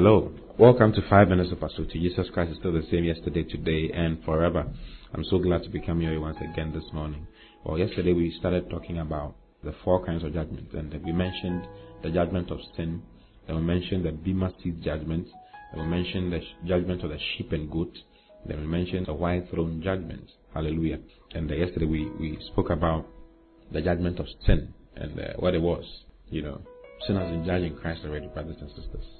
Hello. Welcome to 5 Minutes of Pursuit. Jesus Christ is still the same yesterday, today, and forever. I'm so glad to become here once again this morning. Well, yesterday we started talking about the four kinds of judgment, and we mentioned the judgment of sin, then we mentioned the Bema seat judgment, then we mentioned the judgment of the sheep and goat, then we mentioned the white throne judgment. Hallelujah. And uh, yesterday we, we spoke about the judgment of sin and uh, what it was. You know, sin has been judged in Christ already, brothers and sisters.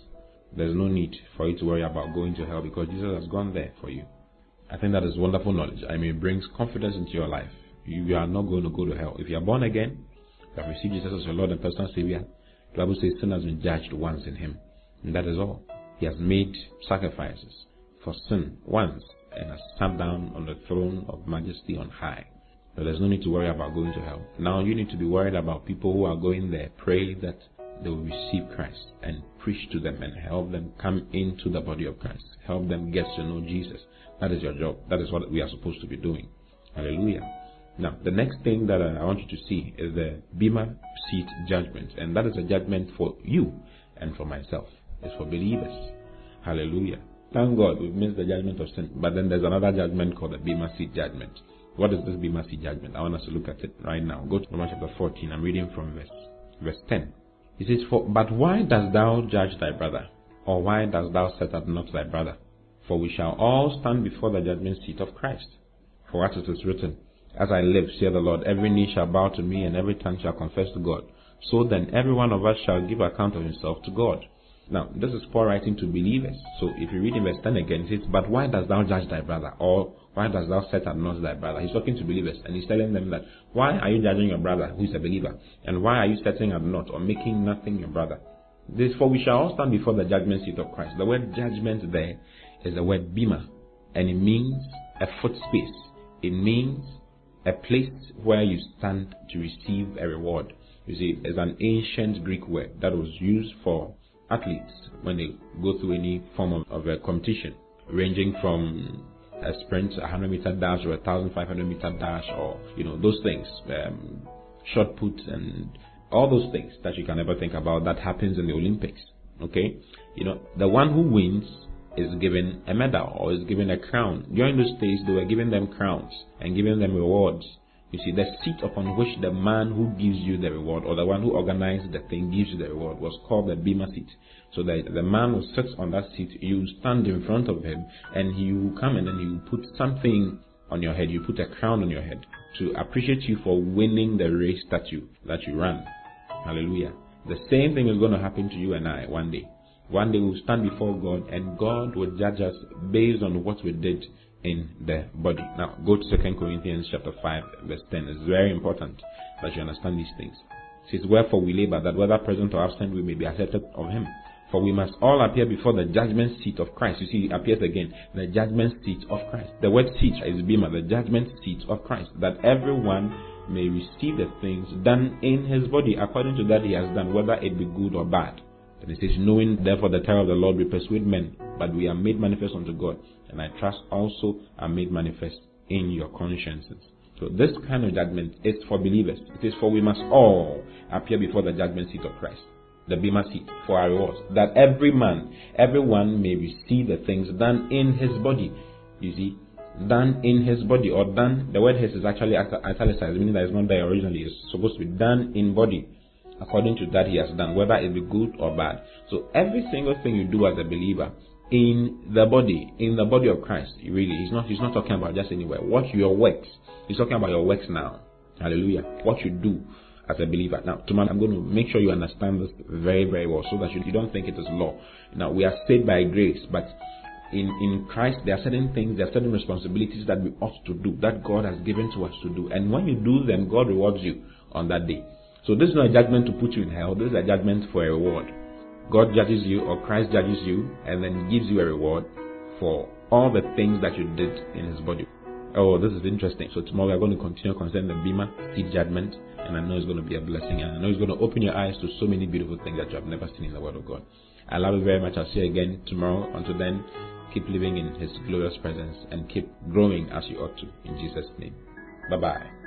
There's no need for you to worry about going to hell because Jesus has gone there for you. I think that is wonderful knowledge. I mean, it brings confidence into your life. You are not going to go to hell. If you are born again, you have received Jesus as your Lord and personal Savior, the Bible says sin has been judged once in Him. And that is all. He has made sacrifices for sin once and has sat down on the throne of majesty on high. So there's no need to worry about going to hell. Now you need to be worried about people who are going there. Pray that they will receive Christ and preach to them and help them come into the body of Christ. Help them get to know Jesus. That is your job. That is what we are supposed to be doing. Hallelujah. Now, the next thing that I want you to see is the Bema seat judgment. And that is a judgment for you and for myself. It's for believers. Hallelujah. Thank God we've missed the judgment of sin. But then there's another judgment called the Bema seat judgment. What is this Bema seat judgment? I want us to look at it right now. Go to Romans chapter 14. I'm reading from verse, verse 10. He says, For, But why dost thou judge thy brother? Or why dost thou set at naught thy brother? For we shall all stand before the judgment seat of Christ. For as it is written, As I live, saith the Lord, every knee shall bow to me, and every tongue shall confess to God. So then every one of us shall give account of himself to God. Now, this is Paul writing to believers. So if you read in verse 10 again, it says, But why dost thou judge thy brother? Or why dost thou set at naught thy brother? He's talking to believers and he's telling them that why are you judging your brother who is a believer? And why are you setting at naught or making nothing your brother? This for we shall all stand before the judgment seat of Christ. The word judgment there is the word bema, and it means a foot space. It means a place where you stand to receive a reward. You see, it's an ancient Greek word that was used for athletes when they go through any form of, of a competition, ranging from a sprint, a 100 meter dash, or a 1500 meter dash, or you know those things, um, shot put, and all those things that you can ever think about that happens in the Olympics. Okay, you know the one who wins is given a medal or is given a crown. During those days, they were giving them crowns and giving them rewards you see, the seat upon which the man who gives you the reward, or the one who organizes the thing gives you the reward, was called the bema seat. So that the man who sits on that seat, you stand in front of him, and he will come and then he will put something on your head. You put a crown on your head to appreciate you for winning the race that you that you ran. Hallelujah. The same thing is going to happen to you and I one day. One day we'll stand before God, and God will judge us based on what we did in the body. Now, go to 2 Corinthians chapter 5, verse 10. It's very important that you understand these things. It says, Wherefore we labor that whether present or absent we may be accepted of him. For we must all appear before the judgment seat of Christ. You see, it appears again, the judgment seat of Christ. The word seat is bema, the judgment seat of Christ, that everyone may receive the things done in his body according to that he has done, whether it be good or bad. And it says, Knowing therefore the terror of the Lord, we persuade men, but we are made manifest unto God, and I trust also are made manifest in your consciences. So this kind of judgment is for believers. It is for we must all appear before the judgment seat of Christ, the bema seat for our rewards, that every man, everyone may receive the things done in his body. You see, done in his body, or done. The word his is actually italicized, meaning that it's not there originally. It's supposed to be done in body according to that he has done, whether it be good or bad. So every single thing you do as a believer in the body, in the body of Christ, really, he's not he's not talking about just anywhere. What your works. He's talking about your works now. Hallelujah. What you do as a believer. Now, tomorrow I'm going to make sure you understand this very, very well so that you, you don't think it is law. Now, we are saved by grace, but in, in Christ, there are certain things, there are certain responsibilities that we ought to do, that God has given to us to do. And when you do them, God rewards you on that day. So this is not a judgment to put you in hell. This is a judgment for a reward. God judges you or Christ judges you and then gives you a reward for all the things that you did in his body. Oh, this is interesting. So tomorrow we are going to continue concerning the Bema seat judgment, and I know it's going to be a blessing, and I know it's going to open your eyes to so many beautiful things that you have never seen in the Word of God. I love you very much. I'll see you again tomorrow. Until then, keep living in His glorious presence and keep growing as you ought to. In Jesus' name. Bye bye.